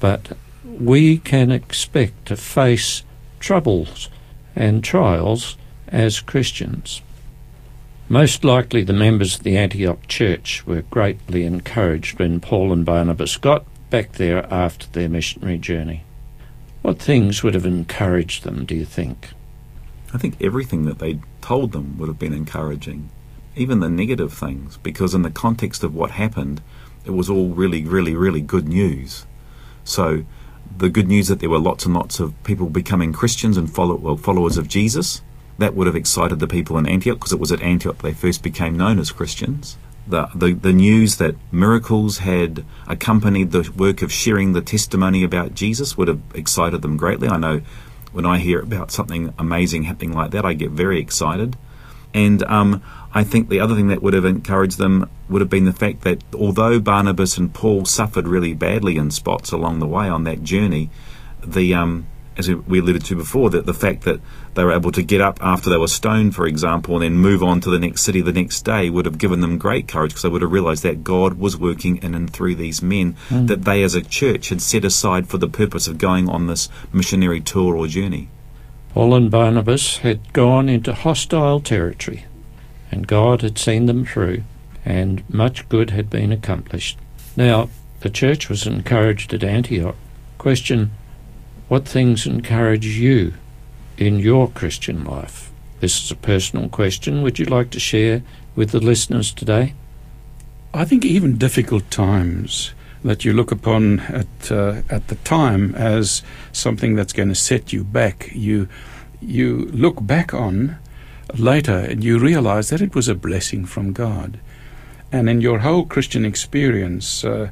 But we can expect to face troubles and trials as Christians. Most likely, the members of the Antioch church were greatly encouraged when Paul and Barnabas got back there after their missionary journey. What things would have encouraged them, do you think? I think everything that they told them would have been encouraging, even the negative things, because in the context of what happened, it was all really, really, really good news. So, the good news that there were lots and lots of people becoming Christians and follow, well, followers of Jesus, that would have excited the people in Antioch because it was at Antioch they first became known as Christians. The, the, the news that miracles had accompanied the work of sharing the testimony about Jesus would have excited them greatly. I know when I hear about something amazing happening like that, I get very excited. And um, I think the other thing that would have encouraged them would have been the fact that although Barnabas and Paul suffered really badly in spots along the way on that journey, the um, as we alluded to before, that the fact that they were able to get up after they were stoned, for example, and then move on to the next city the next day would have given them great courage because they would have realised that God was working in and through these men that they as a church had set aside for the purpose of going on this missionary tour or journey. Paul and Barnabas had gone into hostile territory, and God had seen them through, and much good had been accomplished. Now, the church was encouraged at Antioch. Question What things encourage you in your Christian life? This is a personal question. Would you like to share with the listeners today? I think even difficult times that you look upon at uh, at the time as something that's going to set you back, you you look back on later and you realize that it was a blessing from God, and in your whole Christian experience, uh,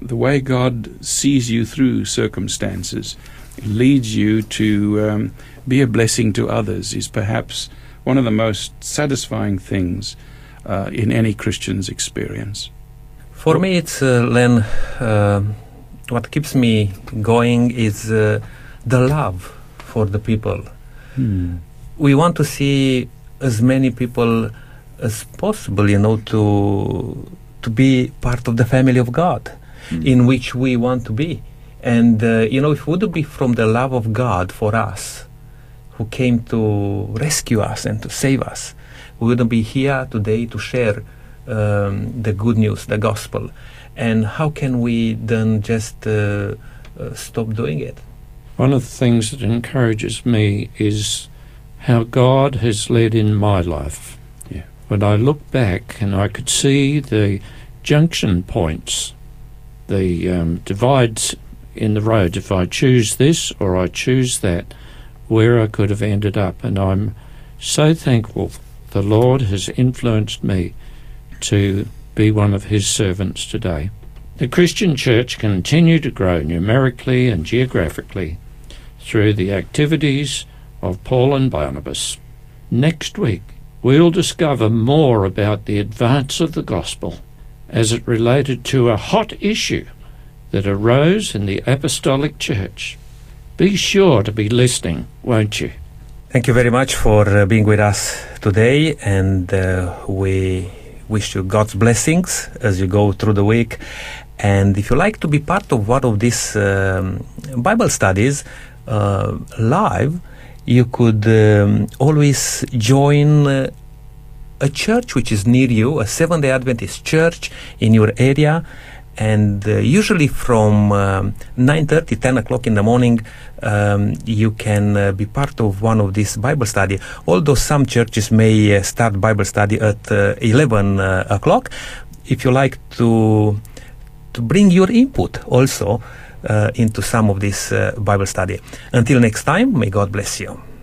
the way God sees you through circumstances leads you to um, be a blessing to others is perhaps one of the most satisfying things uh, in any Christian's experience. For me, it's uh, Len. Uh, what keeps me going is uh, the love for the people. We want to see as many people as possible, you know, to to be part of the family of God, in which we want to be. And uh, you know, if it would be from the love of God for us, who came to rescue us and to save us, we wouldn't be here today to share um, the good news, the gospel. And how can we then just uh, uh, stop doing it? One of the things that encourages me is how God has led in my life. When I look back and I could see the junction points, the um, divides in the road, if I choose this or I choose that, where I could have ended up. And I'm so thankful the Lord has influenced me to be one of His servants today. The Christian Church continued to grow numerically and geographically through the activities of Paul and Barnabas. Next week, we'll discover more about the advance of the gospel as it related to a hot issue that arose in the Apostolic Church. Be sure to be listening, won't you? Thank you very much for uh, being with us today, and uh, we wish you God's blessings as you go through the week. And if you like to be part of one of these um, Bible studies uh, live, you could um, always join uh, a church which is near you, a Seventh day Adventist church in your area. And uh, usually from um, 9.30, 10 o'clock in the morning, um, you can uh, be part of one of these Bible study. Although some churches may uh, start Bible study at uh, 11 uh, o'clock, if you like to to bring your input also into some of this uh, Bible study. Until next time, may God bless you.